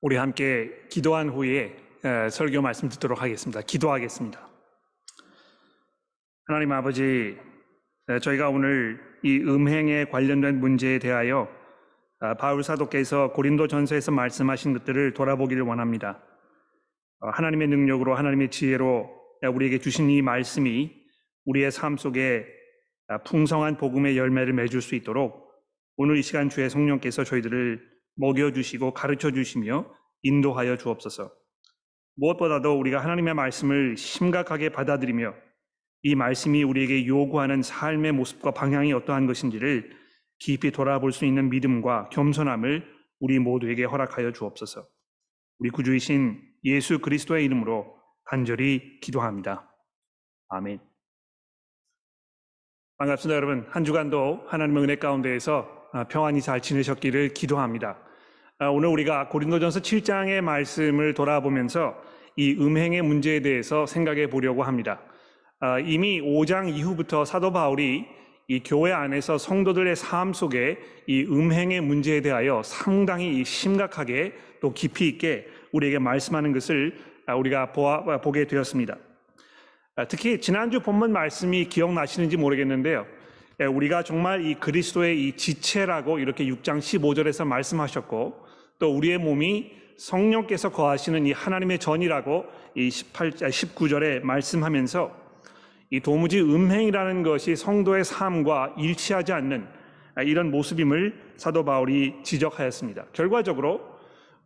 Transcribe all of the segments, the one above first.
우리 함께 기도한 후에 설교 말씀 듣도록 하겠습니다. 기도하겠습니다. 하나님 아버지, 저희가 오늘 이 음행에 관련된 문제에 대하여 아, 바울 사도께서 고린도 전서에서 말씀하신 것들을 돌아보기를 원합니다. 어, 하나님의 능력으로 하나님의 지혜로 우리에게 주신 이 말씀이 우리의 삶 속에 아, 풍성한 복음의 열매를 맺을 수 있도록 오늘 이 시간 주의 성령께서 저희들을 먹여주시고 가르쳐 주시며 인도하여 주옵소서. 무엇보다도 우리가 하나님의 말씀을 심각하게 받아들이며 이 말씀이 우리에게 요구하는 삶의 모습과 방향이 어떠한 것인지를 깊이 돌아볼 수 있는 믿음과 겸손함을 우리 모두에게 허락하여 주옵소서. 우리 구주이신 예수 그리스도의 이름으로 간절히 기도합니다. 아멘. 반갑습니다, 여러분. 한 주간도 하나님의 은혜 가운데에서 평안히 잘 지내셨기를 기도합니다. 아, 오늘 우리가 고린도전서 7장의 말씀을 돌아보면서 이 음행의 문제에 대해서 생각해 보려고 합니다. 아, 이미 5장 이후부터 사도 바울이 이 교회 안에서 성도들의 삶 속에 이 음행의 문제에 대하여 상당히 심각하게 또 깊이 있게 우리에게 말씀하는 것을 아, 우리가 보아, 보게 되었습니다. 특히 지난주 본문 말씀이 기억나시는지 모르겠는데요. 예, 우리가 정말 이 그리스도의 이 지체라고 이렇게 6장 15절에서 말씀하셨고 또 우리의 몸이 성령께서 거하시는 이 하나님의 전이라고 이 18, 19절에 말씀하면서 이 도무지 음행이라는 것이 성도의 삶과 일치하지 않는 이런 모습임을 사도 바울이 지적하였습니다. 결과적으로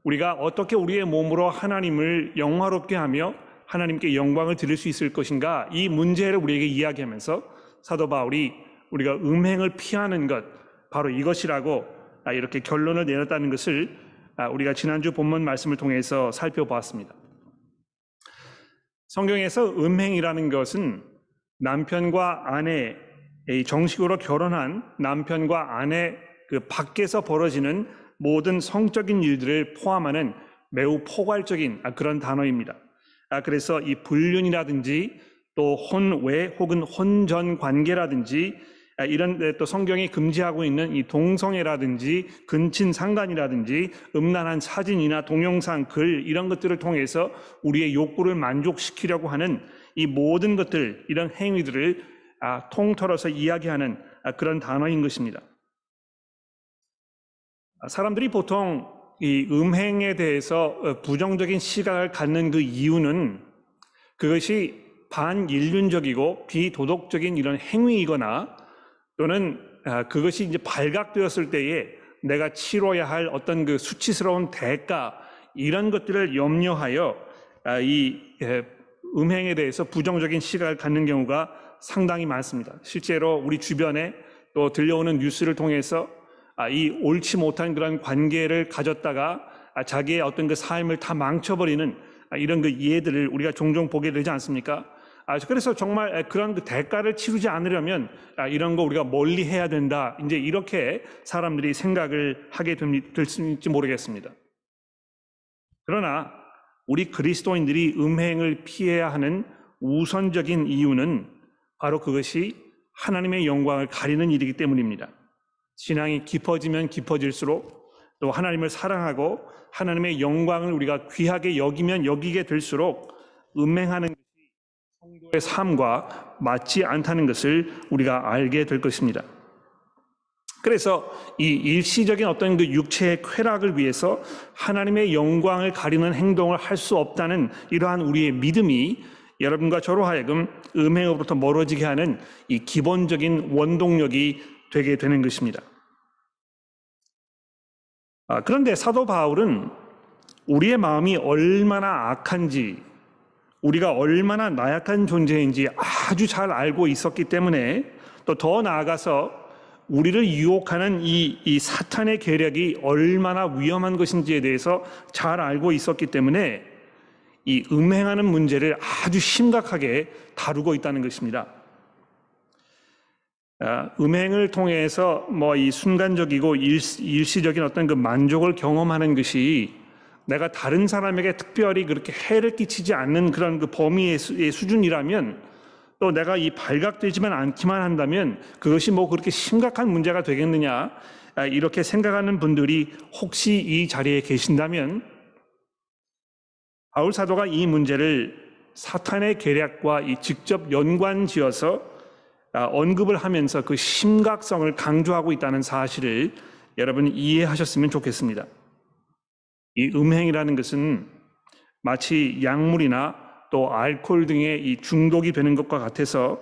우리가 어떻게 우리의 몸으로 하나님을 영화롭게 하며 하나님께 영광을 드릴 수 있을 것인가 이 문제를 우리에게 이야기하면서 사도 바울이 우리가 음행을 피하는 것 바로 이것이라고 이렇게 결론을 내렸다는 것을 아, 우리가 지난주 본문 말씀을 통해서 살펴보았습니다. 성경에서 음행이라는 것은 남편과 아내, 정식으로 결혼한 남편과 아내 그 밖에서 벌어지는 모든 성적인 일들을 포함하는 매우 포괄적인 아, 그런 단어입니다. 아, 그래서 이 불륜이라든지 또 혼외 혹은 혼전 관계라든지 아, 이런 또 성경이 금지하고 있는 이 동성애라든지 근친 상간이라든지 음란한 사진이나 동영상, 글 이런 것들을 통해서 우리의 욕구를 만족시키려고 하는 이 모든 것들 이런 행위들을 아, 통틀어서 이야기하는 아, 그런 단어인 것입니다. 사람들이 보통 이 음행에 대해서 어, 부정적인 시각을 갖는 그 이유는 그것이 반인륜적이고 비도덕적인 이런 행위이거나 또는 아, 그것이 이제 발각되었을 때에 내가 치러야 할 어떤 그 수치스러운 대가 이런 것들을 염려하여 아, 이 음행에 대해서 부정적인 시각을 갖는 경우가 상당히 많습니다. 실제로 우리 주변에 또 들려오는 뉴스를 통해서 아, 이 옳지 못한 그런 관계를 가졌다가 자기의 어떤 그 삶을 다 망쳐버리는 이런 그 예들을 우리가 종종 보게 되지 않습니까? 아, 그래서 정말 그런 그 대가를 치르지 않으려면 아, 이런 거 우리가 멀리 해야 된다. 이제 이렇게 사람들이 생각을 하게 될수 있을지 모르겠습니다. 그러나 우리 그리스도인들이 음행을 피해야 하는 우선적인 이유는 바로 그것이 하나님의 영광을 가리는 일이기 때문입니다. 신앙이 깊어지면 깊어질수록 또 하나님을 사랑하고 하나님의 영광을 우리가 귀하게 여기면 여기게 될수록 음행하는 성도의 삶과 맞지 않다는 것을 우리가 알게 될 것입니다. 그래서 이 일시적인 어떤 그 육체의 쾌락을 위해서 하나님의 영광을 가리는 행동을 할 수 없다는 이러한 우리의 믿음이 여러분과 저로 하여금 음행으로부터 멀어지게 하는 이 기본적인 원동력이 되게 되는 것입니다. 아, 그런데 사도 바울은 우리의 마음이 얼마나 악한지 우리가 얼마나 나약한 존재인지 아주 잘 알고 있었기 때문에 또 더 나아가서 우리를 유혹하는 이, 이 사탄의 계략이 얼마나 위험한 것인지에 대해서 잘 알고 있었기 때문에 이 음행하는 문제를 아주 심각하게 다루고 있다는 것입니다. 아, 음행을 통해서 뭐 이 순간적이고 일시적인 어떤 그 만족을 경험하는 것이 내가 다른 사람에게 특별히 그렇게 해를 끼치지 않는 그런 그 범위의 수준이라면 또 내가 이 발각되지만 않기만 한다면 그것이 뭐 그렇게 심각한 문제가 되겠느냐 아, 이렇게 생각하는 분들이 혹시 이 자리에 계신다면 바울 사도가 이 문제를 사탄의 계략과 이 직접 연관지어서 아, 언급을 하면서 그 심각성을 강조하고 있다는 사실을 여러분 이해하셨으면 좋겠습니다. 이 음행이라는 것은 마치 약물이나 또 알코올 등의 이 중독이 되는 것과 같아서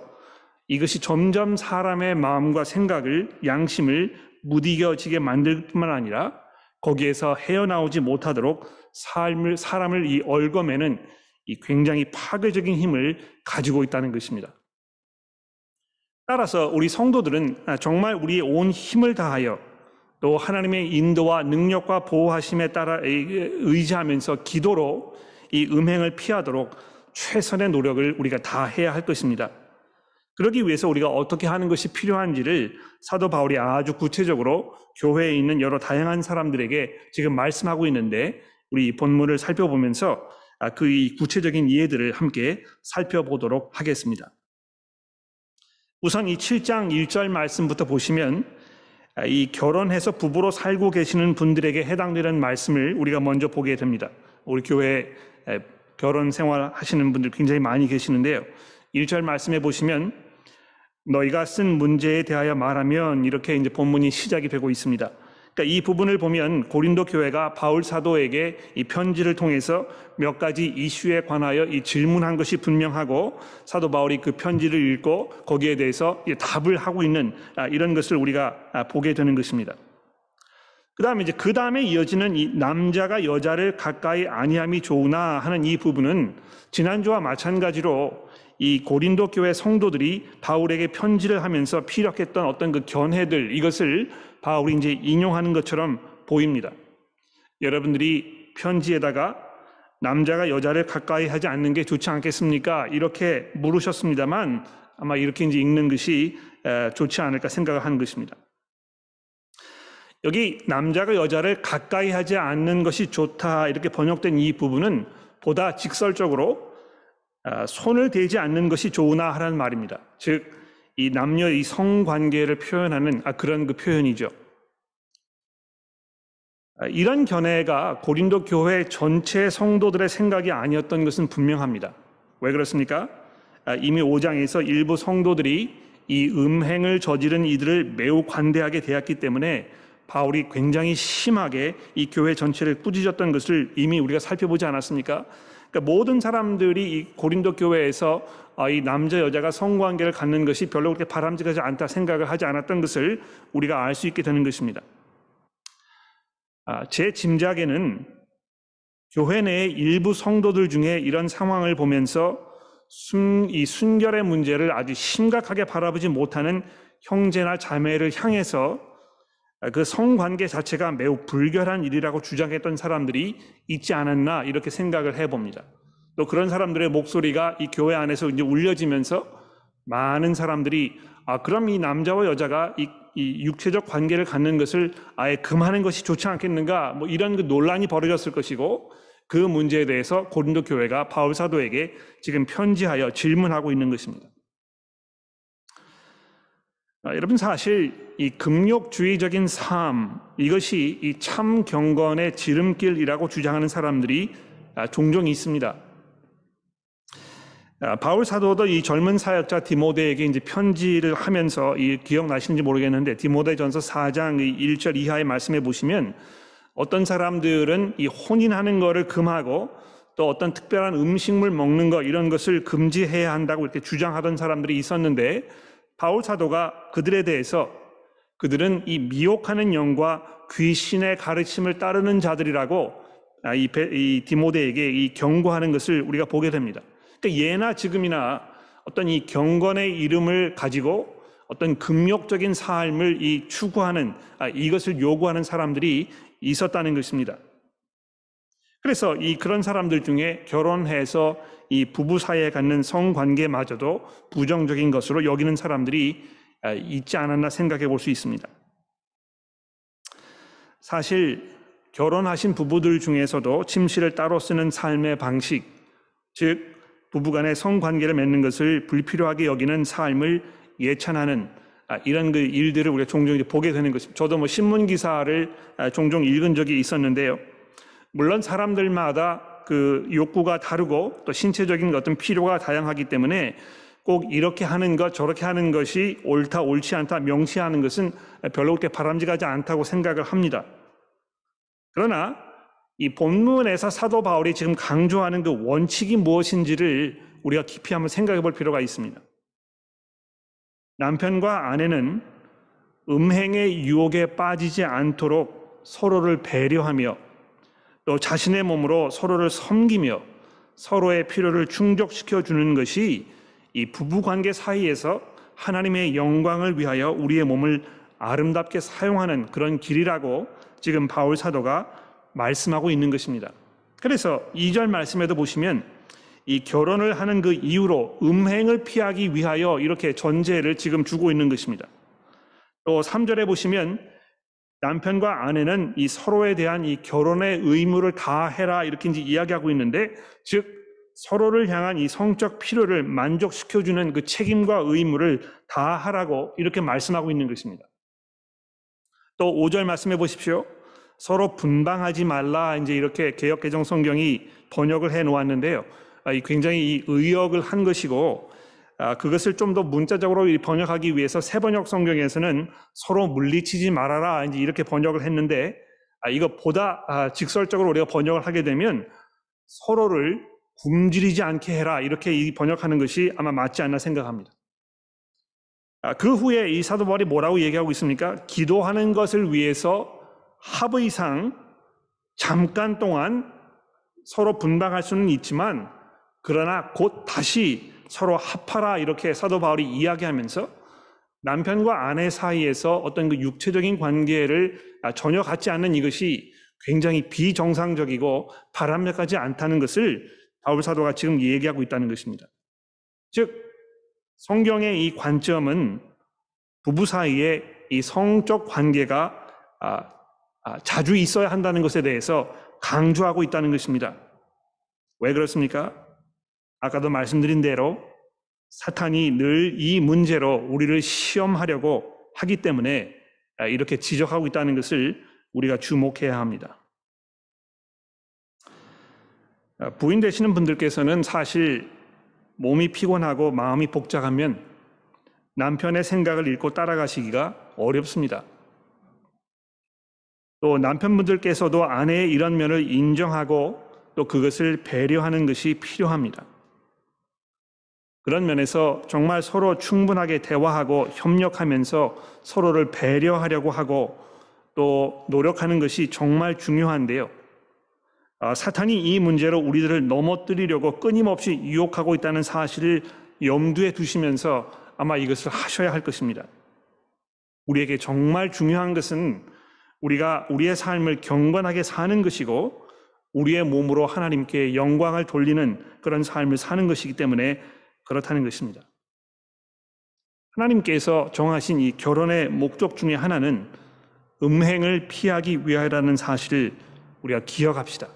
이것이 점점 사람의 마음과 생각을 양심을 무디겨지게 만들 뿐만 아니라 거기에서 헤어나오지 못하도록 삶을 사람을 이 얽어매는 이 굉장히 파괴적인 힘을 가지고 있다는 것입니다. 따라서 우리 성도들은 정말 우리의 온 힘을 다하여 또 하나님의 인도와 능력과 보호하심에 따라 의지하면서 기도로 이 음행을 피하도록 최선의 노력을 우리가 다 해야 할 것입니다. 그러기 위해서 우리가 어떻게 하는 것이 필요한지를 사도 바울이 아주 구체적으로 교회에 있는 여러 다양한 사람들에게 지금 말씀하고 있는데 우리 이 본문을 살펴보면서 그 구체적인 이해들을 함께 살펴보도록 하겠습니다. 우선 이 7장 1절 말씀부터 보시면 이 결혼해서 부부로 살고 계시는 분들에게 해당되는 말씀을 우리가 먼저 보게 됩니다. 우리 교회 결혼 생활 하시는 분들 굉장히 많이 계시는데요. 1절 말씀해 보시면 너희가 쓴 문제에 대하여 말하면 이렇게 이제 본문이 시작이 되고 있습니다. 그러니까 이 부분을 보면 고린도 교회가 바울 사도에게 이 편지를 통해서 몇 가지 이슈에 관하여 이 질문한 것이 분명하고 사도 바울이 그 편지를 읽고 거기에 대해서 답을 하고 있는 아, 이런 것을 우리가 아, 보게 되는 것입니다. 그 다음에 이제 그 다음에 이어지는 이 남자가 여자를 가까이 아니함이 좋으나 하는 이 부분은 지난주와 마찬가지로 이 고린도 교회 성도들이 바울에게 편지를 하면서 피력했던 어떤 그 견해들 이것을 바울이 이제 인용하는 것처럼 보입니다. 여러분들이 편지에다가 남자가 여자를 가까이 하지 않는 게 좋지 않겠습니까? 이렇게 물으셨습니다만 아마 이렇게 이제 읽는 것이 좋지 않을까 생각을 하는 것입니다. 여기 남자가 여자를 가까이 하지 않는 것이 좋다 이렇게 번역된 이 부분은 보다 직설적으로 아, 손을 대지 않는 것이 좋으나 하라는 말입니다. 즉, 이 남녀 이 성관계를 표현하는 아, 그런 그 표현이죠. 아, 이런 견해가 고린도 교회 전체 성도들의 생각이 아니었던 것은 분명합니다. 왜 그렇습니까? 아, 이미 5장에서 일부 성도들이 이 음행을 저지른 이들을 매우 관대하게 대했기 때문에 바울이 굉장히 심하게 이 교회 전체를 꾸짖었던 것을 이미 우리가 살펴보지 않았습니까? 그러니까 모든 사람들이 이 고린도 교회에서 아, 이 남자 여자가 성관계를 갖는 것이 별로 그렇게 바람직하지 않다 생각을 하지 않았던 것을 우리가 알 수 있게 되는 것입니다. 아, 제 짐작에는 교회 내의 일부 성도들 중에 이런 상황을 보면서 순, 이 순결의 문제를 아주 심각하게 바라보지 못하는 형제나 자매를 향해서 그 성관계 자체가 매우 불결한 일이라고 주장했던 사람들이 있지 않았나 이렇게 생각을 해봅니다. 또 그런 사람들의 목소리가 이 교회 안에서 이제 울려지면서 많은 사람들이 아 그럼 이 남자와 여자가 이, 이 육체적 관계를 갖는 것을 아예 금하는 것이 좋지 않겠는가 뭐 이런 그 논란이 벌어졌을 것이고 그 문제에 대해서 고린도 교회가 바울 사도에게 지금 편지하여 질문하고 있는 것입니다. 아, 여러분 사실 이 금욕주의적인 삶 이것이 이 참 경건의 지름길이라고 주장하는 사람들이 아, 종종 있습니다. 아, 바울 사도도 이 젊은 사역자 디모데에게 이제 편지를 하면서 이 기억나시는지 모르겠는데 디모데전서 4장 1절 이하의 말씀에 보시면 어떤 사람들은 이 혼인하는 것을 금하고 또 어떤 특별한 음식물 먹는 것 이런 것을 금지해야 한다고 이렇게 주장하던 사람들이 있었는데 바울 사도가 그들에 대해서 그들은 이 미혹하는 영과 귀신의 가르침을 따르는 자들이라고 아, 이, 디모데에게 이 경고하는 것을 우리가 보게 됩니다. 그러니까 예나 지금이나 어떤 이 경건의 이름을 가지고 어떤 금욕적인 삶을 이 추구하는 아, 이것을 요구하는 사람들이 있었다는 것입니다. 그래서 이 그런 사람들 중에 결혼해서 이 부부 사이에 갖는 성관계마저도 부정적인 것으로 여기는 사람들이 아, 있지 않았나 생각해 볼 수 있습니다. 사실 결혼하신 부부들 중에서도 침실을 따로 쓰는 삶의 방식, 즉 부부간의 성관계를 맺는 것을 불필요하게 여기는 삶을 예찬하는 아, 이런 그 일들을 우리가 종종 보게 되는 것입니다. 저도 뭐 신문 기사를 아, 종종 읽은 적이 있었는데요. 물론 사람들마다 그 욕구가 다르고 또 신체적인 어떤 필요가 다양하기 때문에 꼭 이렇게 하는 것 저렇게 하는 것이 옳다 옳지 않다 명시하는 것은 별로 그렇게 바람직하지 않다고 생각을 합니다. 그러나 이 본문에서 사도 바울이 지금 강조하는 그 원칙이 무엇인지를 우리가 깊이 한번 생각해 볼 필요가 있습니다. 남편과 아내는 음행의 유혹에 빠지지 않도록 서로를 배려하며 또 자신의 몸으로 서로를 섬기며 서로의 필요를 충족시켜 주는 것이 이 부부 관계 사이에서 하나님의 영광을 위하여 우리의 몸을 아름답게 사용하는 그런 길이라고 지금 바울 사도가 말씀하고 있는 것입니다. 그래서 2절 말씀에도 보시면 이 결혼을 하는 그 이유로 음행을 피하기 위하여 이렇게 전제를 지금 주고 있는 것입니다. 또 3절에 보시면 남편과 아내는 이 서로에 대한 이 결혼의 의무를 다 해라 이렇게 이제 이야기하고 있는데 즉 서로를 향한 이 성적 필요를 만족시켜주는 그 책임과 의무를 다 하라고 이렇게 말씀하고 있는 것입니다. 또 5절 말씀해 보십시오. 서로 분방하지 말라 이제 이렇게 개혁 개정 성경이 번역을 해 놓았는데요. 아, 굉장히 이 의역을 한 것이고 아, 그것을 좀 더 문자적으로 번역하기 위해서 새 번역 성경에서는 서로 물리치지 말아라 이제 이렇게 번역을 했는데 아, 이거 보다 직설적으로 우리가 번역을 하게 되면 서로를 굶주리지 않게 해라 이렇게 번역하는 것이 아마 맞지 않나 생각합니다. 그 후에 이 사도 바울이 뭐라고 얘기하고 있습니까? 기도하는 것을 위해서 합의상 잠깐 동안 서로 분당할 수는 있지만 그러나 곧 다시 서로 합하라 이렇게 사도 바울이 이야기하면서 남편과 아내 사이에서 어떤 그 육체적인 관계를 전혀 갖지 않는 이것이 굉장히 비정상적이고 바람직하지 않다는 것을 바울 사도가 지금 얘기하고 있다는 것입니다. 즉 성경의 이 관점은 부부 사이에 이 성적 관계가 아, 아, 자주 있어야 한다는 것에 대해서 강조하고 있다는 것입니다. 왜 그렇습니까? 아까도 말씀드린 대로 사탄이 늘 이 문제로 우리를 시험하려고 하기 때문에 아, 이렇게 지적하고 있다는 것을 우리가 주목해야 합니다. 아, 부인 되시는 분들께서는 사실 몸이 피곤하고 마음이 복잡하면 남편의 생각을 읽고 따라가시기가 어렵습니다. 또 남편분들께서도 아내의 이런 면을 인정하고 또 그것을 배려하는 것이 필요합니다. 그런 면에서 정말 서로 충분하게 대화하고 협력하면서 서로를 배려하려고 하고 또 노력하는 것이 정말 중요한데요. 아, 사탄이 이 문제로 우리들을 넘어뜨리려고 끊임없이 유혹하고 있다는 사실을 염두에 두시면서 아마 이것을 하셔야 할 것입니다. 우리에게 정말 중요한 것은 우리가 우리의 삶을 경건하게 사는 것이고 우리의 몸으로 하나님께 영광을 돌리는 그런 삶을 사는 것이기 때문에 그렇다는 것입니다. 하나님께서 정하신 이 결혼의 목적 중에 하나는 음행을 피하기 위하여라는 사실을 우리가 기억합시다.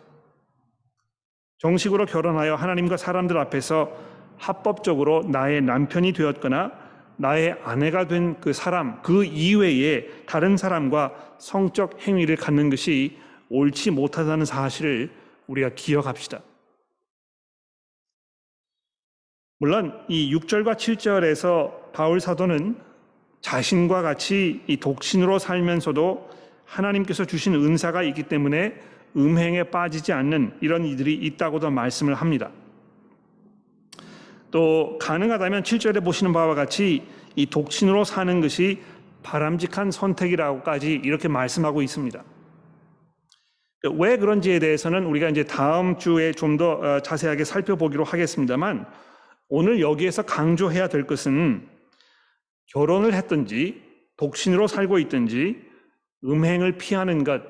정식으로 결혼하여 하나님과 사람들 앞에서 합법적으로 나의 남편이 되었거나 나의 아내가 된 그 사람, 그 이외에 다른 사람과 성적 행위를 갖는 것이 옳지 못하다는 사실을 우리가 기억합시다. 물론 이 6절과 7절에서 바울 사도는 자신과 같이 이 독신으로 살면서도 하나님께서 주신 은사가 있기 때문에 음행에 빠지지 않는 이런 이들이 있다고도 말씀을 합니다. 또 가능하다면 7절에 보시는 바와 같이 이 독신으로 사는 것이 바람직한 선택이라고까지 이렇게 말씀하고 있습니다. 왜 그런지에 대해서는 우리가 이제 다음 주에 좀더 어, 자세하게 살펴보기로 하겠습니다만 오늘 여기에서 강조해야 될 것은 결혼을 했든지 독신으로 살고 있든지 음행을 피하는 것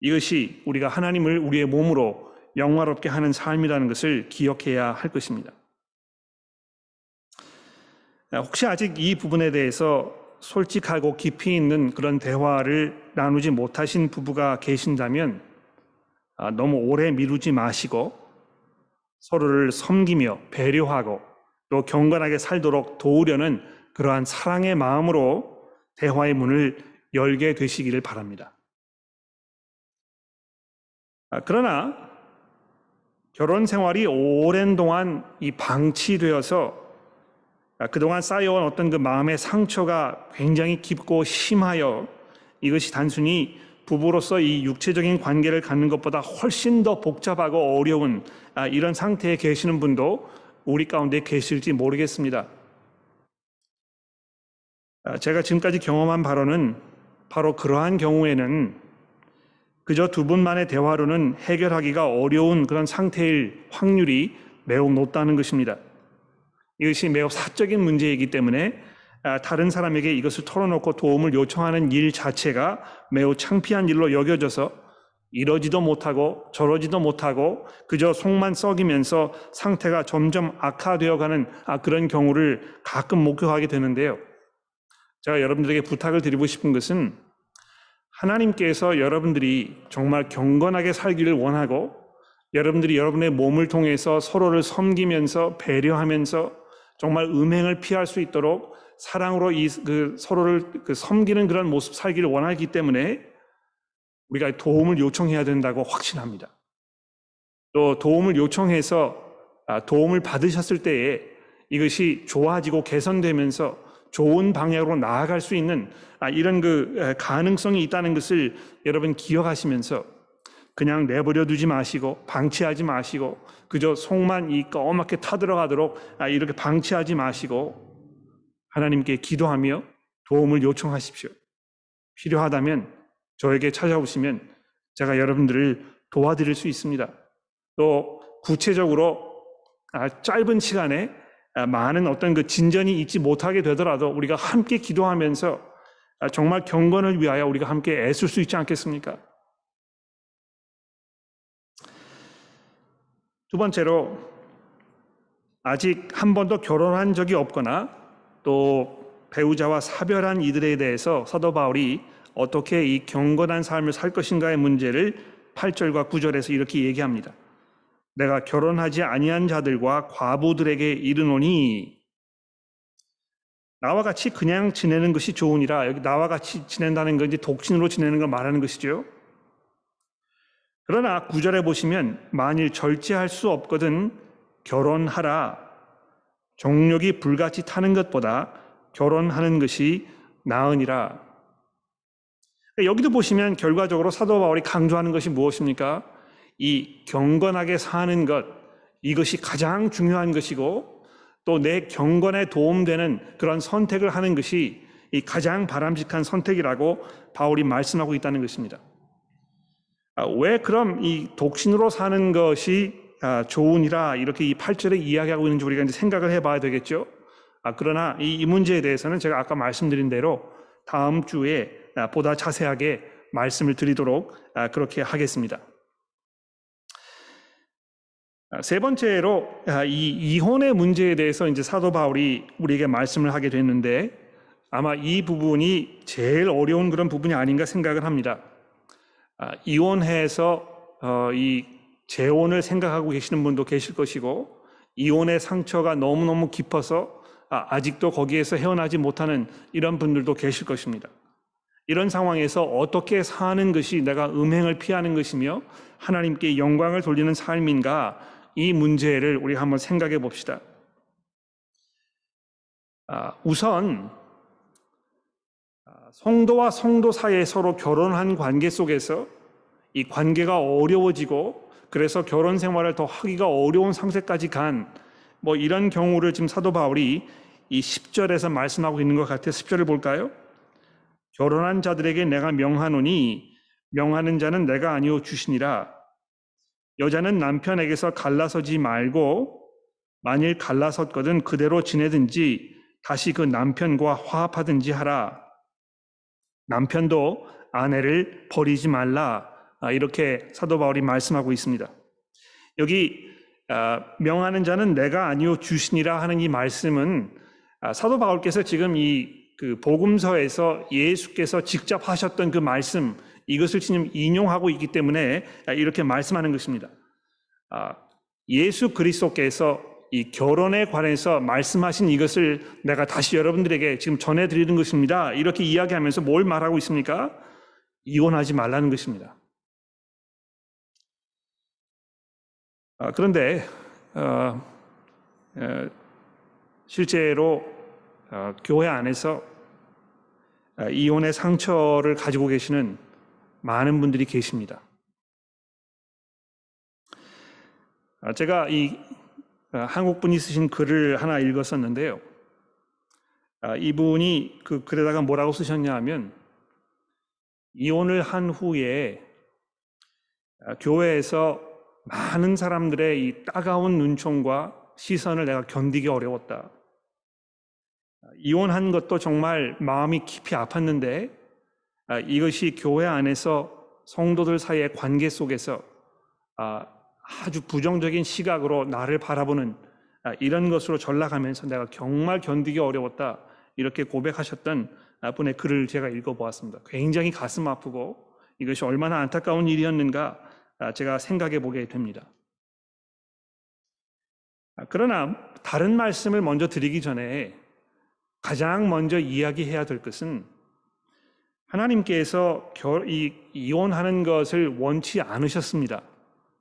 이것이 우리가 하나님을 우리의 몸으로 영화롭게 하는 삶이라는 것을 기억해야 할 것입니다. 아, 혹시 아직 이 부분에 대해서 솔직하고 깊이 있는 그런 대화를 나누지 못하신 부부가 계신다면 아, 너무 오래 미루지 마시고 서로를 섬기며 배려하고 또 경건하게 살도록 도우려는 그러한 사랑의 마음으로 대화의 문을 열게 되시기를 바랍니다. 아, 그러나 결혼 생활이 오랜 동안 이 방치되어서 아, 그동안 쌓여온 어떤 그 마음의 상처가 굉장히 깊고 심하여 이것이 단순히 부부로서 이 육체적인 관계를 갖는 것보다 훨씬 더 복잡하고 어려운 아, 이런 상태에 계시는 분도 우리 가운데 계실지 모르겠습니다. 아, 제가 지금까지 경험한 바로는 바로 그러한 경우에는 그저 두 분만의 대화로는 해결하기가 어려운 그런 상태일 확률이 매우 높다는 것입니다. 이것이 매우 사적인 문제이기 때문에 아, 다른 사람에게 이것을 털어놓고 도움을 요청하는 일 자체가 매우 창피한 일로 여겨져서 이러지도 못하고 저러지도 못하고 그저 속만 썩이면서 상태가 점점 악화되어가는 아, 그런 경우를 가끔 목격하게 되는데요. 제가 여러분들에게 부탁을 드리고 싶은 것은 하나님께서 여러분들이 정말 경건하게 살기를 원하고 여러분들이 여러분의 몸을 통해서 서로를 섬기면서 배려하면서 정말 음행을 피할 수 있도록 사랑으로 이, 그 서로를 그 섬기는 그런 모습 살기를 원하기 때문에 우리가 도움을 요청해야 된다고 확신합니다. 또 도움을 요청해서 아, 도움을 받으셨을 때에 이것이 좋아지고 개선되면서 좋은 방향으로 나아갈 수 있는 아, 이런 그 가능성이 있다는 것을 여러분 기억하시면서 그냥 내버려 두지 마시고 방치하지 마시고 그저 속만 이 까맣게 타들어가도록 아, 이렇게 방치하지 마시고 하나님께 기도하며 도움을 요청하십시오. 필요하다면 저에게 찾아오시면 제가 여러분들을 도와드릴 수 있습니다. 또 구체적으로 아, 짧은 시간에 아, 많은 어떤 그 진전이 있지 못하게 되더라도 우리가 함께 기도하면서 정말 경건을 위하여 우리가 함께 애쓸 수 있지 않겠습니까? 두 번째로 아직 한 번도 결혼한 적이 없거나 또 배우자와 사별한 이들에 대해서 사도 바울이 어떻게 이 경건한 삶을 살 것인가의 문제를 8절과 9절에서 이렇게 얘기합니다. 내가 결혼하지 아니한 자들과 과부들에게 이르노니 나와 같이 그냥 지내는 것이 좋으니라 여기 나와 같이 지낸다는 건 이제 독신으로 지내는 걸 말하는 것이죠. 그러나 구절에 보시면 만일 절제할 수 없거든 결혼하라. 정욕이 불같이 타는 것보다 결혼하는 것이 나으니라. 여기도 보시면 결과적으로 사도 바울이 강조하는 것이 무엇입니까? 이 경건하게 사는 것, 이것이 가장 중요한 것이고 또 내 경건에 도움되는 그런 선택을 하는 것이 이 가장 바람직한 선택이라고 바울이 말씀하고 있다는 것입니다. 아, 왜 그럼 이 독신으로 사는 것이 아, 좋으니라 이렇게 이 8절에 이야기하고 있는지 우리가 이제 생각을 해봐야 되겠죠. 아, 그러나 이, 문제에 대해서는 제가 아까 말씀드린 대로 다음 주에 보다 자세하게 말씀을 드리도록 그렇게 하겠습니다. 세 번째로 이 이혼의 문제에 대해서 이제 사도 바울이 우리에게 말씀을 하게 됐는데 아마 이 부분이 제일 어려운 그런 부분이 아닌가 생각을 합니다. 아, 이혼해서 어, 이 재혼을 생각하고 계시는 분도 계실 것이고 이혼의 상처가 너무너무 깊어서 아, 아직도 거기에서 헤어나지 못하는 이런 분들도 계실 것입니다. 이런 상황에서 어떻게 사는 것이 내가 음행을 피하는 것이며 하나님께 영광을 돌리는 삶인가 이 문제를 우리 한번 생각해 봅시다. 아, 우선 성도와 성도 사이에 서로 결혼한 관계 속에서 이 관계가 어려워지고 그래서 결혼 생활을 더 하기가 어려운 상태까지 간 뭐 이런 경우를 지금 사도 바울이 이 10절에서 말씀하고 있는 것 같아요. 10절을 볼까요? 결혼한 자들에게 내가 명하노니 명하는 자는 내가 아니오 주시니라. 여자는 남편에게서 갈라서지 말고 만일 갈라섰거든 그대로 지내든지 다시 그 남편과 화합하든지 하라. 남편도 아내를 버리지 말라. 아, 이렇게 사도 바울이 말씀하고 있습니다. 여기 아, 명하는 자는 내가 아니요 주신이라 하는 이 말씀은 아, 사도 바울께서 지금 이 그 복음서에서 예수께서 직접 하셨던 그 말씀 이것을 지금 인용하고 있기 때문에 이렇게 말씀하는 것입니다. 예수 그리스도께서 이 결혼에 관해서 말씀하신 이것을 내가 다시 여러분들에게 지금 전해드리는 것입니다. 이렇게 이야기하면서 뭘 말하고 있습니까? 이혼하지 말라는 것입니다. 아, 그런데 어, 어, 실제로 어, 교회 안에서 어, 이혼의 상처를 가지고 계시는 많은 분들이 계십니다. 아, 제가 이 어, 한국 분이 쓰신 글을 하나 읽었었는데요. 아, 이분이 그 글에다가 뭐라고 쓰셨냐 하면 이혼을 한 후에 아, 교회에서 많은 사람들의 이 따가운 눈총과 시선을 내가 견디기 어려웠다. 이혼한 것도 정말 마음이 깊이 아팠는데 이것이 교회 안에서 성도들 사이의 관계 속에서 아주 부정적인 시각으로 나를 바라보는 이런 것으로 전락하면서 내가 정말 견디기 어려웠다. 이렇게 고백하셨던 분의 글을 제가 읽어보았습니다. 굉장히 가슴 아프고 이것이 얼마나 안타까운 일이었는가 제가 생각해 보게 됩니다. 그러나 다른 말씀을 먼저 드리기 전에 가장 먼저 이야기해야 될 것은 하나님께서 이혼하는 것을 원치 않으셨습니다.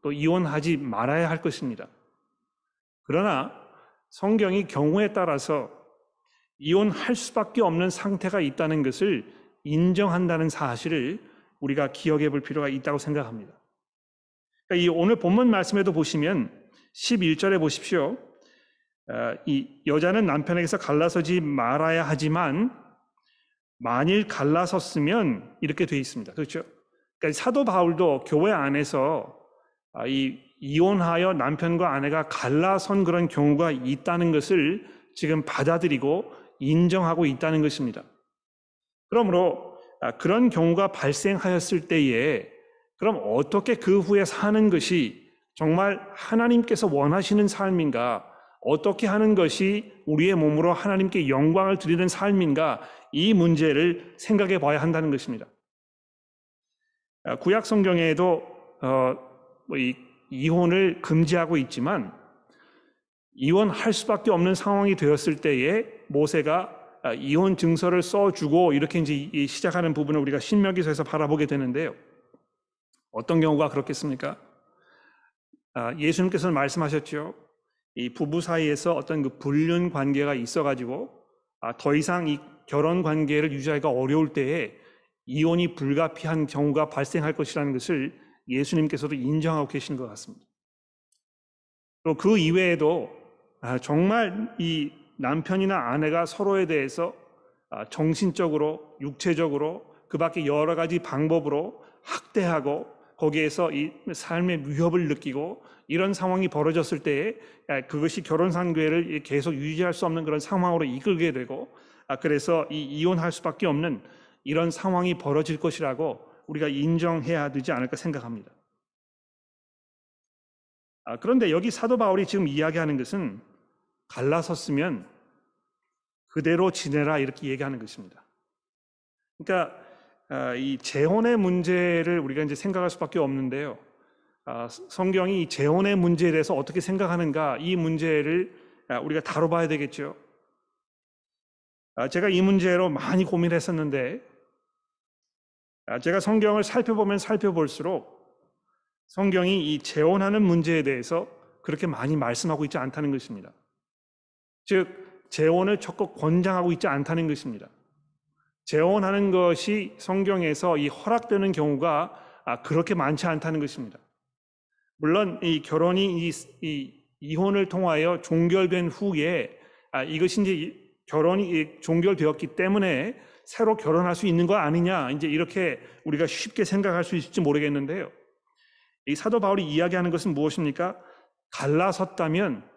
또 이혼하지 말아야 할 것입니다. 그러나 성경이 경우에 따라서 이혼할 수밖에 없는 상태가 있다는 것을 인정한다는 사실을 우리가 기억해 볼 필요가 있다고 생각합니다. 그러니까 이 오늘 본문 말씀에도 보시면 11절에 보십시오. 어, 이 여자는 남편에게서 갈라서지 말아야 하지만 만일 갈라섰으면 이렇게 되어 있습니다. 그렇죠? 그러니까 사도 바울도 교회 안에서 아, 이 이혼하여 남편과 아내가 갈라선 그런 경우가 있다는 것을 지금 받아들이고 인정하고 있다는 것입니다. 그러므로 아, 그런 경우가 발생하였을 때에 그럼 어떻게 그 후에 사는 것이 정말 하나님께서 원하시는 삶인가? 어떻게 하는 것이 우리의 몸으로 하나님께 영광을 드리는 삶인가? 이 문제를 생각해 봐야 한다는 것입니다. 아, 구약 성경에도 어, 뭐 이 이혼을 금지하고 있지만 이혼할 수밖에 없는 상황이 되었을 때에 모세가 아, 이혼 증서를 써주고 이렇게 이제 시작하는 부분을 우리가 신명기서에서 바라보게 되는데요. 어떤 경우가 그렇겠습니까? 아, 예수님께서는 말씀하셨죠. 이 부부 사이에서 어떤 그 불륜 관계가 있어가지고 아, 더 이상 이 결혼 관계를 유지하기가 어려울 때에 이혼이 불가피한 경우가 발생할 것이라는 것을 예수님께서도 인정하고 계신 것 같습니다. 그리고 그 이외에도 아, 정말 이 남편이나 아내가 서로에 대해서 정신적으로, 육체적으로, 그 밖에 여러 가지 방법으로 학대하고 거기에서 이 삶의 위협을 느끼고 이런 상황이 벌어졌을 때에 그것이 결혼 상계를 계속 유지할 수 없는 그런 상황으로 이끌게 되고 아, 그래서 이 이혼할 수밖에 없는 이런 상황이 벌어질 것이라고 우리가 인정해야 되지 않을까 생각합니다. 아, 그런데 여기 사도 바울이 지금 이야기하는 것은 갈라섰으면 그대로 지내라 이렇게 얘기하는 것입니다. 그러니까 아, 이 재혼의 문제를 우리가 이제 생각할 수밖에 없는데요. 아, 성경이 재혼의 문제에 대해서 어떻게 생각하는가 이 문제를 아, 우리가 다뤄봐야 되겠죠. 제가 이 문제로 많이 고민했었는데 제가 성경을 살펴보면 살펴볼수록 성경이 이 재혼하는 문제에 대해서 그렇게 많이 말씀하고 있지 않다는 것입니다. 즉 재혼을 적극 권장하고 있지 않다는 것입니다. 재혼하는 것이 성경에서 이 허락되는 경우가 아, 그렇게 많지 않다는 것입니다. 물론 이 결혼이 이, 이 이혼을 통하여 종결된 후에 아, 이것이 이제 결혼이 종결되었기 때문에 새로 결혼할 수 있는 거 아니냐 이제 이렇게 우리가 쉽게 생각할 수 있을지 모르겠는데요. 이 사도 바울이 이야기하는 것은 무엇입니까? 갈라섰다면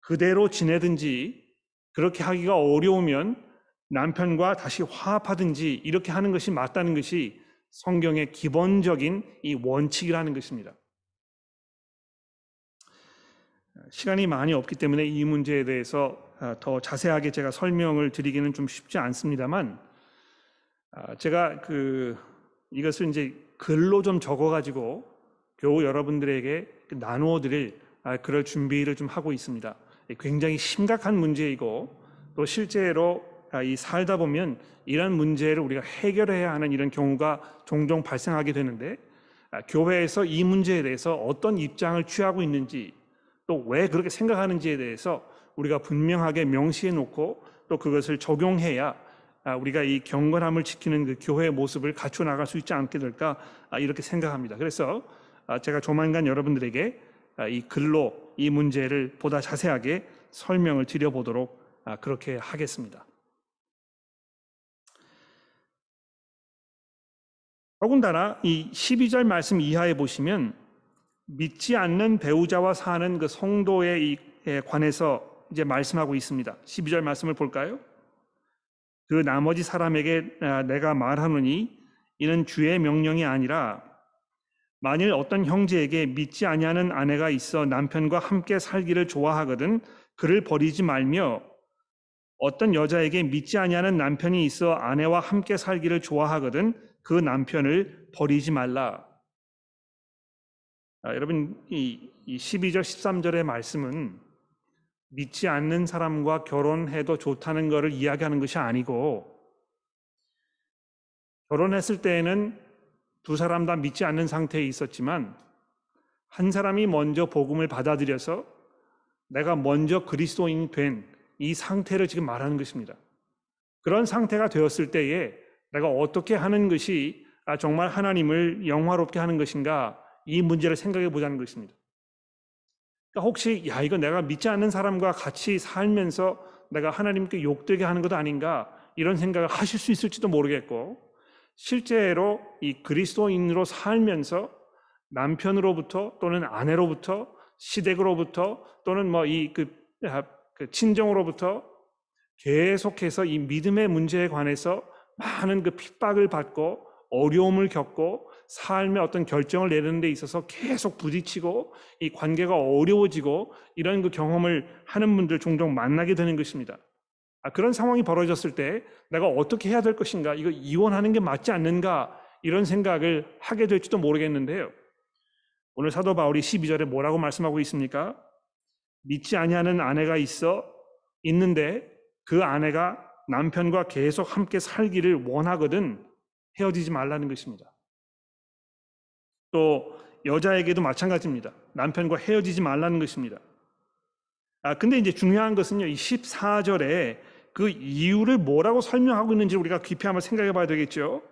그대로 지내든지 그렇게 하기가 어려우면 남편과 다시 화합하든지 이렇게 하는 것이 맞다는 것이 성경의 기본적인 이 원칙이라는 것입니다. 시간이 많이 없기 때문에 이 문제에 대해서 아, 더 자세하게 제가 설명을 드리기는 좀 쉽지 않습니다만 아, 제가 그 이것을 이제 글로 좀 적어가지고 교우 여러분들에게 나누어 드릴 아, 그럴 준비를 좀 하고 있습니다. 굉장히 심각한 문제이고 또 실제로 아, 이 살다 보면 이런 문제를 우리가 해결해야 하는 이런 경우가 종종 발생하게 되는데 교회에서 이 문제에 대해서 어떤 입장을 취하고 있는지 또 왜 그렇게 생각하는지에 대해서 우리가 분명하게 명시해 놓고 또 그것을 적용해야 아, 우리가 이 경건함을 지키는 그 교회의 모습을 갖춰 나갈 수 있지 않게 될까 아, 이렇게 생각합니다. 그래서 아, 제가 조만간 여러분들에게 이 글로 이 문제를 보다 자세하게 설명을 드려보도록 그렇게 하겠습니다. 더군다나 이 12절 말씀 이하에 보시면 믿지 않는 배우자와 사는 그 성도에 관해서 이제 말씀하고 있습니다. 12절 말씀을 볼까요? 그 나머지 사람에게 아, 내가 말하노니 이는 주의 명령이 아니라 만일 어떤 형제에게 믿지 아니하는 아내가 있어 남편과 함께 살기를 좋아하거든 그를 버리지 말며 어떤 여자에게 믿지 아니하는 남편이 있어 아내와 함께 살기를 좋아하거든 그 남편을 버리지 말라. 아, 여러분 이, 이 12절 13절의 말씀은 믿지 않는 사람과 결혼해도 좋다는 것을 이야기하는 것이 아니고 결혼했을 때에는 두 사람 다 믿지 않는 상태에 있었지만 한 사람이 먼저 복음을 받아들여서 내가 먼저 그리스도인이 된이 상태를 지금 말하는 것입니다. 그런 상태가 되었을 때에 내가 어떻게 하는 것이 아, 정말 하나님을 영화롭게 하는 것인가 이 문제를 생각해 보자는 것입니다. 그러니까 혹시 야 이거 내가 믿지 않는 사람과 같이 살면서 내가 하나님께 욕되게 하는 것 아닌가? 이런 생각을 하실 수 있을지도 모르겠고 실제로 이 그리스도인으로 살면서 남편으로부터 또는 아내로부터 시댁으로부터 또는 뭐 이그 아, 그 친정으로부터 계속해서 이 믿음의 문제에 관해서 많은 그 핍박을 받고 어려움을 겪고 삶의 어떤 결정을 내리는 데 있어서 계속 부딪히고 이 관계가 어려워지고 이런 그 경험을 하는 분들 종종 만나게 되는 것입니다. 아, 그런 상황이 벌어졌을 때 내가 어떻게 해야 될 것인가? 이거 이혼하는 게 맞지 않는가? 이런 생각을 하게 될지도 모르겠는데요. 오늘 사도 바울이 12절에 뭐라고 말씀하고 있습니까? 믿지 아니하는 아내가 있어 있는데 그 아내가 남편과 계속 함께 살기를 원하거든 헤어지지 말라는 것입니다. 또 여자에게도 마찬가지입니다. 남편과 헤어지지 말라는 것입니다. 아, 근데 이제 중요한 것은요, 이 14절에 그 이유를 뭐라고 설명하고 있는지 우리가 깊이 한번 생각해 봐야 되겠죠.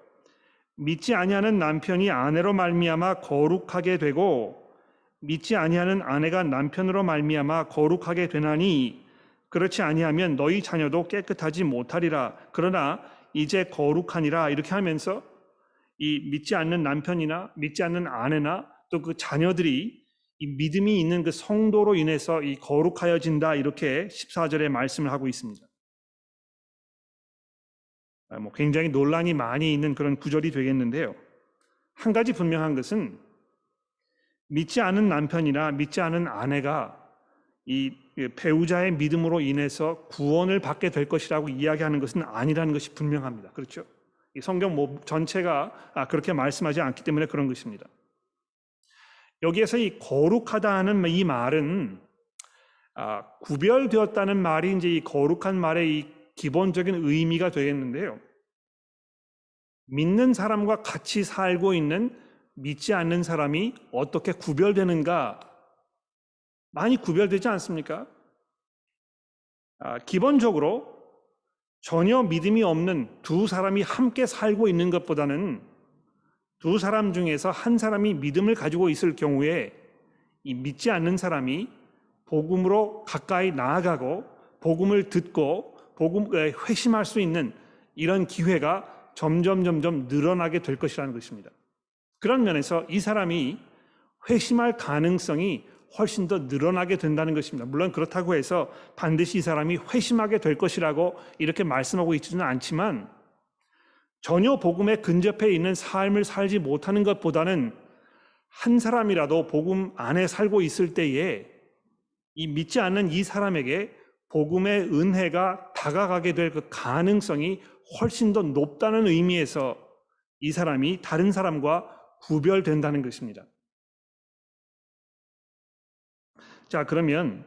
믿지 아니하는 남편이 아내로 말미암아 거룩하게 되고 믿지 아니하는 아내가 남편으로 말미암아 거룩하게 되나니 그렇지 아니하면 너희 자녀도 깨끗하지 못하리라. 그러나 이제 거룩하니라 이렇게 하면서 이 믿지 않는 남편이나 믿지 않는 아내나 또 그 자녀들이 이 믿음이 있는 그 성도로 인해서 이 거룩하여진다 이렇게 14절에 말씀을 하고 있습니다. 아, 뭐 굉장히 논란이 많이 있는 그런 구절이 되겠는데요. 한 가지 분명한 것은 믿지 않은 남편이나 믿지 않은 아내가 이 배우자의 믿음으로 인해서 구원을 받게 될 것이라고 이야기하는 것은 아니라는 것이 분명합니다. 그렇죠? 이 성경 뭐 전체가 아, 그렇게 말씀하지 않기 때문에 그런 것입니다. 여기에서 이 거룩하다는 이 말은 아, 구별되었다는 말이 이제 이 거룩한 말의 이 기본적인 의미가 되겠는데요. 믿는 사람과 같이 살고 있는 믿지 않는 사람이 어떻게 구별되는가 많이 구별되지 않습니까? 아, 기본적으로 전혀 믿음이 없는 두 사람이 함께 살고 있는 것보다는 두 사람 중에서 한 사람이 믿음을 가지고 있을 경우에 이 믿지 않는 사람이 복음으로 가까이 나아가고 복음을 듣고 복음에 회심할 수 있는 이런 기회가 점점 점점 늘어나게 될 것이라는 것입니다. 그런 면에서 이 사람이 회심할 가능성이 훨씬 더 늘어나게 된다는 것입니다. 물론 그렇다고 해서 반드시 이 사람이 회심하게 될 것이라고 이렇게 말씀하고 있지는 않지만 전혀 복음에 근접해 있는 삶을 살지 못하는 것보다는 한 사람이라도 복음 안에 살고 있을 때에 이 믿지 않는 이 사람에게 복음의 은혜가 다가가게 될 그 가능성이 훨씬 더 높다는 의미에서 이 사람이 다른 사람과 구별된다는 것입니다. 자, 그러면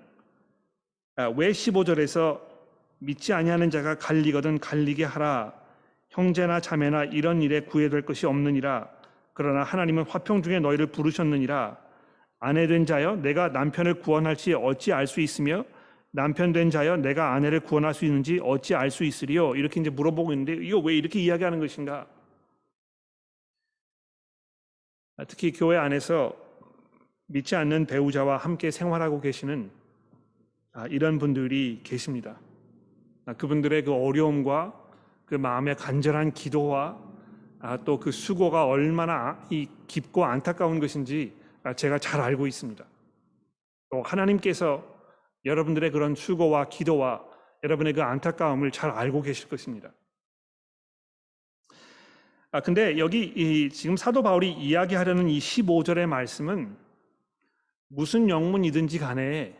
아, 왜 15절에서 믿지 아니하는 자가 갈리거든 갈리게 하라. 형제나 자매나 이런 일에 구애될 것이 없느니라. 그러나 하나님은 화평 중에 너희를 부르셨느니라. 아내 된 자여 내가 남편을 구원할지 어찌 알 수 있으며 남편 된 자여 내가 아내를 구원할 수 있는지 어찌 알 수 있으리요 이렇게 이제 물어보고 있는데 이거 왜 이렇게 이야기하는 것인가? 특히 교회 안에서 믿지 않는 배우자와 함께 생활하고 계시는 아, 이런 분들이 계십니다. 아, 그분들의 그 어려움과 그 마음의 간절한 기도와 아, 또그 수고가 얼마나 이 깊고 안타까운 것인지 제가 잘 알고 있습니다. 또 하나님께서 여러분들의 그런 수고와 기도와 여러분의 그 안타까움을 잘 알고 계실 것입니다. 아 근데 여기 이 지금 사도 바울이 이야기하려는 이 15절의 말씀은 무슨 영문이든지 간에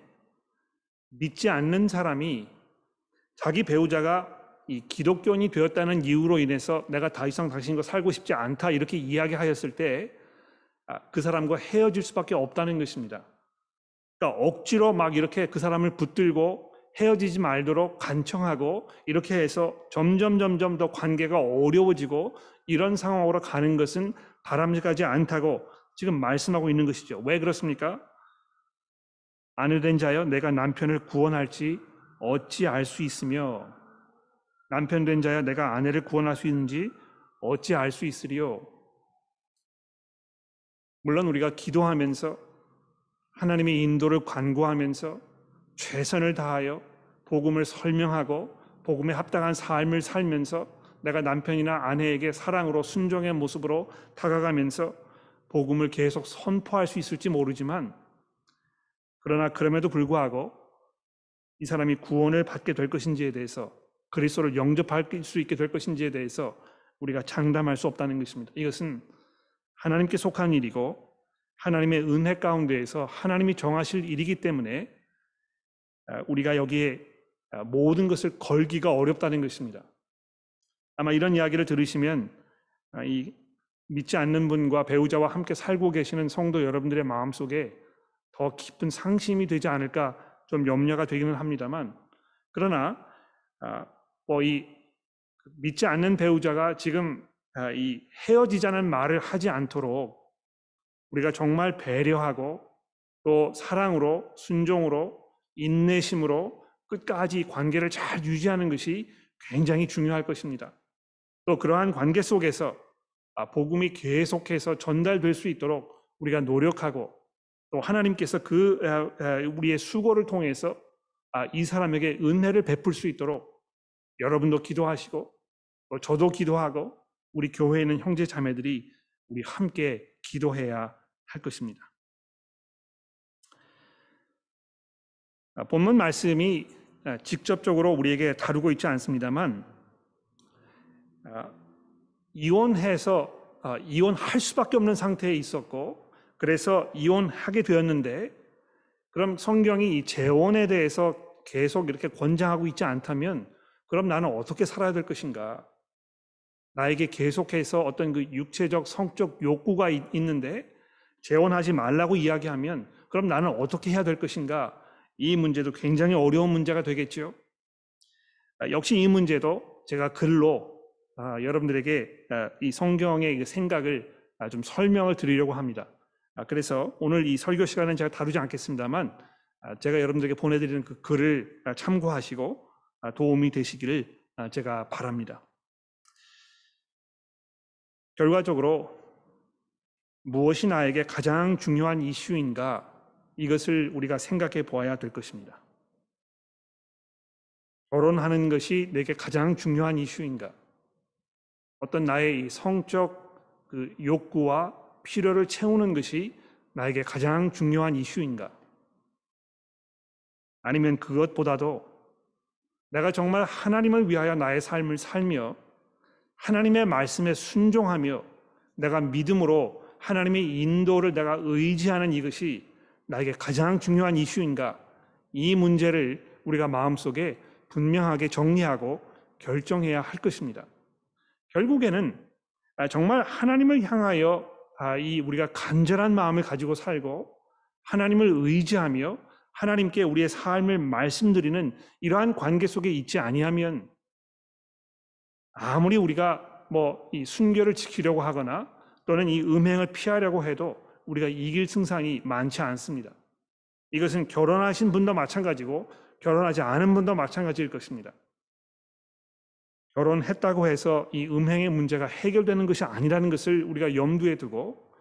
믿지 않는 사람이 자기 배우자가 이 기독교인이 되었다는 이유로 인해서 내가 더 이상 당신과 살고 싶지 않다 이렇게 이야기하였을 때그 아, 사람과 헤어질 수밖에 없다는 것입니다. 그러니까 억지로 막 이렇게 그 사람을 붙들고 헤어지지 말도록 간청하고 이렇게 해서 점점 점점 더 관계가 어려워지고 이런 상황으로 가는 것은 바람직하지 않다고 지금 말씀하고 있는 것이죠. 왜 그렇습니까? 아내 된 자여 내가 남편을 구원할지 어찌 알 수 있으며 남편 된 자여 내가 아내를 구원할 수 있는지 어찌 알 수 있으리요? 물론 우리가 기도하면서 하나님의 인도를 간구하면서 최선을 다하여 복음을 설명하고 복음에 합당한 삶을 살면서 내가 남편이나 아내에게 사랑으로 순종의 모습으로 다가가면서 복음을 계속 선포할 수 있을지 모르지만 그러나 그럼에도 불구하고 이 사람이 구원을 받게 될 것인지에 대해서 그리스도를 영접할 수 있게 될 것인지에 대해서 우리가 장담할 수 없다는 것입니다. 이것은 하나님께 속한 일이고 하나님의 은혜 가운데에서 하나님이 정하실 일이기 때문에 아, 우리가 여기에 아, 모든 것을 걸기가 어렵다는 것입니다. 아마 이런 이야기를 들으시면 아, 이 믿지 않는 분과 배우자와 함께 살고 계시는 성도 여러분들의 마음속에 더 깊은 상심이 되지 않을까 좀 염려가 되기는 합니다만 그러나 뭐이 믿지 않는 배우자가 지금 이 헤어지자는 말을 하지 않도록 우리가 정말 배려하고 또 사랑으로 순종으로 인내심으로 끝까지 관계를 잘 유지하는 것이 굉장히 중요할 것입니다. 또 그러한 관계 속에서 아, 복음이 계속해서 전달될 수 있도록 우리가 노력하고 또 하나님께서 그 우리의 수고를 통해서 아, 이 사람에게 은혜를 베풀 수 있도록 여러분도 기도하시고 또 저도 기도하고 우리 교회에 있는 형제 자매들이 우리 함께 기도해야 할 것입니다. 아, 본문 말씀이 아, 직접적으로 우리에게 다루고 있지 않습니다만 아, 이혼해서 이혼할 수밖에 없는 상태에 있었고 그래서 이혼하게 되었는데 그럼 성경이 이 재혼에 대해서 계속 이렇게 권장하고 있지 않다면 그럼 나는 어떻게 살아야 될 것인가? 나에게 계속해서 어떤 그 육체적 성적 욕구가 있는데 재혼하지 말라고 이야기하면 그럼 나는 어떻게 해야 될 것인가? 이 문제도 굉장히 어려운 문제가 되겠죠. 아, 역시 이 문제도 제가 글로 아, 여러분들에게 아, 이 성경의 생각을 좀 설명을 드리려고 합니다. 그래서 오늘 이 설교 시간은 제가 다루지 않겠습니다만 제가 여러분들에게 보내드리는 그 글을 참고하시고 도움이 되시기를 제가 바랍니다. 결과적으로 무엇이 나에게 가장 중요한 이슈인가 이것을 우리가 생각해 보아야 될 것입니다. 결혼하는 것이 내게 가장 중요한 이슈인가? 어떤 나의 성적 그 욕구와 필요를 채우는 것이 나에게 가장 중요한 이슈인가? 아니면 그것보다도 내가 정말 하나님을 위하여 나의 삶을 살며 하나님의 말씀에 순종하며 내가 믿음으로 하나님의 인도를 내가 의지하는 이것이 나에게 가장 중요한 이슈인가? 이 문제를 우리가 마음속에 분명하게 정리하고 결정해야 할 것입니다. 결국에는 정말 하나님을 향하여 아, 이 우리가 간절한 마음을 가지고 살고 하나님을 의지하며 하나님께 우리의 삶을 말씀드리는 이러한 관계 속에 있지 아니하면 아무리 우리가 뭐 이 순결을 지키려고 하거나 또는 이 음행을 피하려고 해도 우리가 이길 승산이 많지 않습니다. 이것은 결혼하신 분도 마찬가지고 결혼하지 않은 분도 마찬가지일 것입니다. 결혼했다고 해서 이 음행의 문제가 해결되는 것이 아니라는 것을 우리가 염두에 두고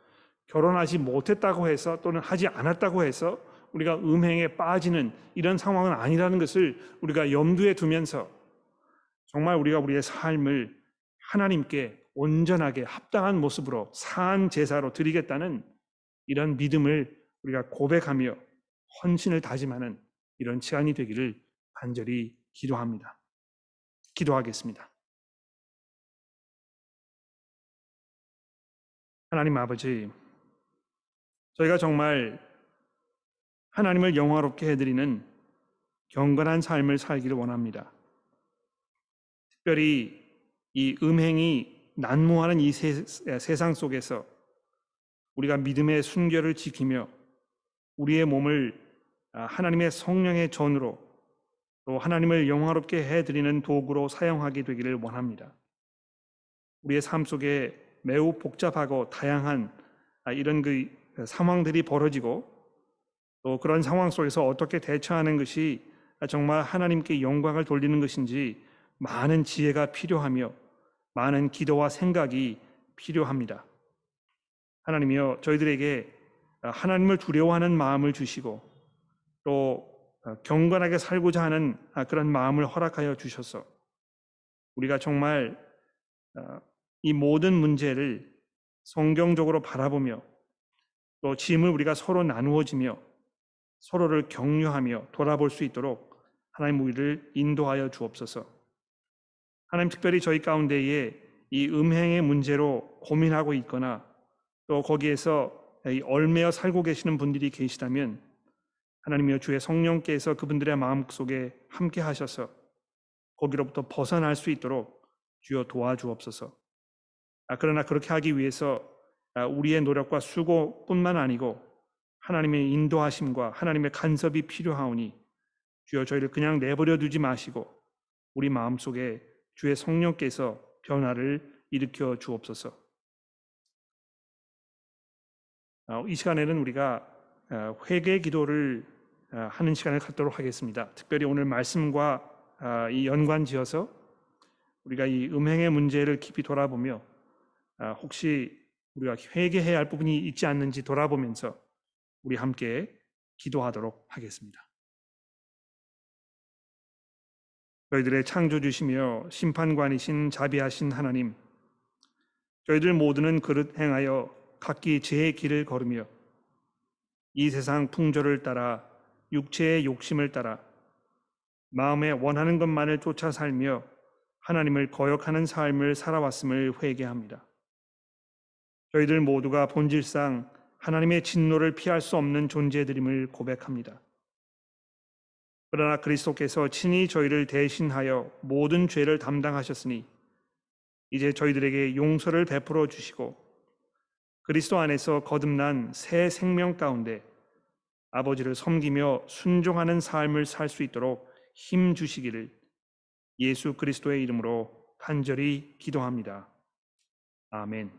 결혼하지 못했다고 해서 또는 하지 않았다고 해서 우리가 음행에 빠지는 이런 상황은 아니라는 것을 우리가 염두에 두면서 정말 우리가 우리의 삶을 하나님께 온전하게 합당한 모습으로 사한 제사로 드리겠다는 이런 믿음을 우리가 고백하며 헌신을 다짐하는 이런 시간이 되기를 간절히 기도합니다. 기도하겠습니다. 하나님 아버지, 저희가 정말 하나님을 영화롭게 해드리는 경건한 삶을 살기를 원합니다. 특별히 이 음행이 난무하는 이 세, 세상 속에서 우리가 믿음의 순결을 지키며 우리의 몸을 하나님의 성령의 전으로 또 하나님을 영화롭게 해드리는 도구로 사용하게 되기를 원합니다. 우리의 삶 속에 매우 복잡하고 다양한 이런 그 상황들이 벌어지고 또 그런 상황 속에서 어떻게 대처하는 것이 정말 하나님께 영광을 돌리는 것인지 많은 지혜가 필요하며 많은 기도와 생각이 필요합니다. 하나님이여 저희들에게 하나님을 두려워하는 마음을 주시고 또 경건하게 살고자 하는 그런 마음을 허락하여 주셔서 우리가 정말 이 모든 문제를 성경적으로 바라보며 또 짐을 우리가 서로 나누어지며 서로를 격려하며 돌아볼 수 있도록 하나님 우리를 인도하여 주옵소서. 하나님 특별히 저희 가운데에 이 음행의 문제로 고민하고 있거나 또 거기에서 얼매어 살고 계시는 분들이 계시다면 하나님이여 주의 성령께서 그분들의 마음 속에 함께 하셔서 거기로부터 벗어날 수 있도록 주여 도와주옵소서. 아, 그러나 그렇게 하기 위해서 아, 우리의 노력과 수고뿐만 아니고 하나님의 인도하심과 하나님의 간섭이 필요하오니 주여 저희를 그냥 내버려 두지 마시고 우리 마음속에 주의 성령께서 변화를 일으켜 주옵소서. 아, 이 시간에는 우리가 아, 회개 기도를 하는 시간을 갖도록 하겠습니다. 특별히 오늘 말씀과 이 연관지어서 우리가 이 음행의 문제를 깊이 돌아보며 혹시 우리가 회개해야 할 부분이 있지 않는지 돌아보면서 우리 함께 기도하도록 하겠습니다. 저희들의 창조주시며 심판관이신 자비하신 하나님, 저희들 모두는 그릇 행하여 각기 제 길을 걸으며 이 세상 풍조를 따라 육체의 욕심을 따라 마음에 원하는 것만을 쫓아 살며 하나님을 거역하는 삶을 살아왔음을 회개합니다. 저희들 모두가 본질상 하나님의 진노를 피할 수 없는 존재들임을 고백합니다. 그러나 그리스도께서 친히 저희를 대신하여 모든 죄를 담당하셨으니 이제 저희들에게 용서를 베풀어 주시고 그리스도 안에서 거듭난 새 생명 가운데 아버지를 섬기며 순종하는 삶을 살 수 있도록 힘 주시기를 예수 그리스도의 이름으로 간절히 기도합니다. 아멘.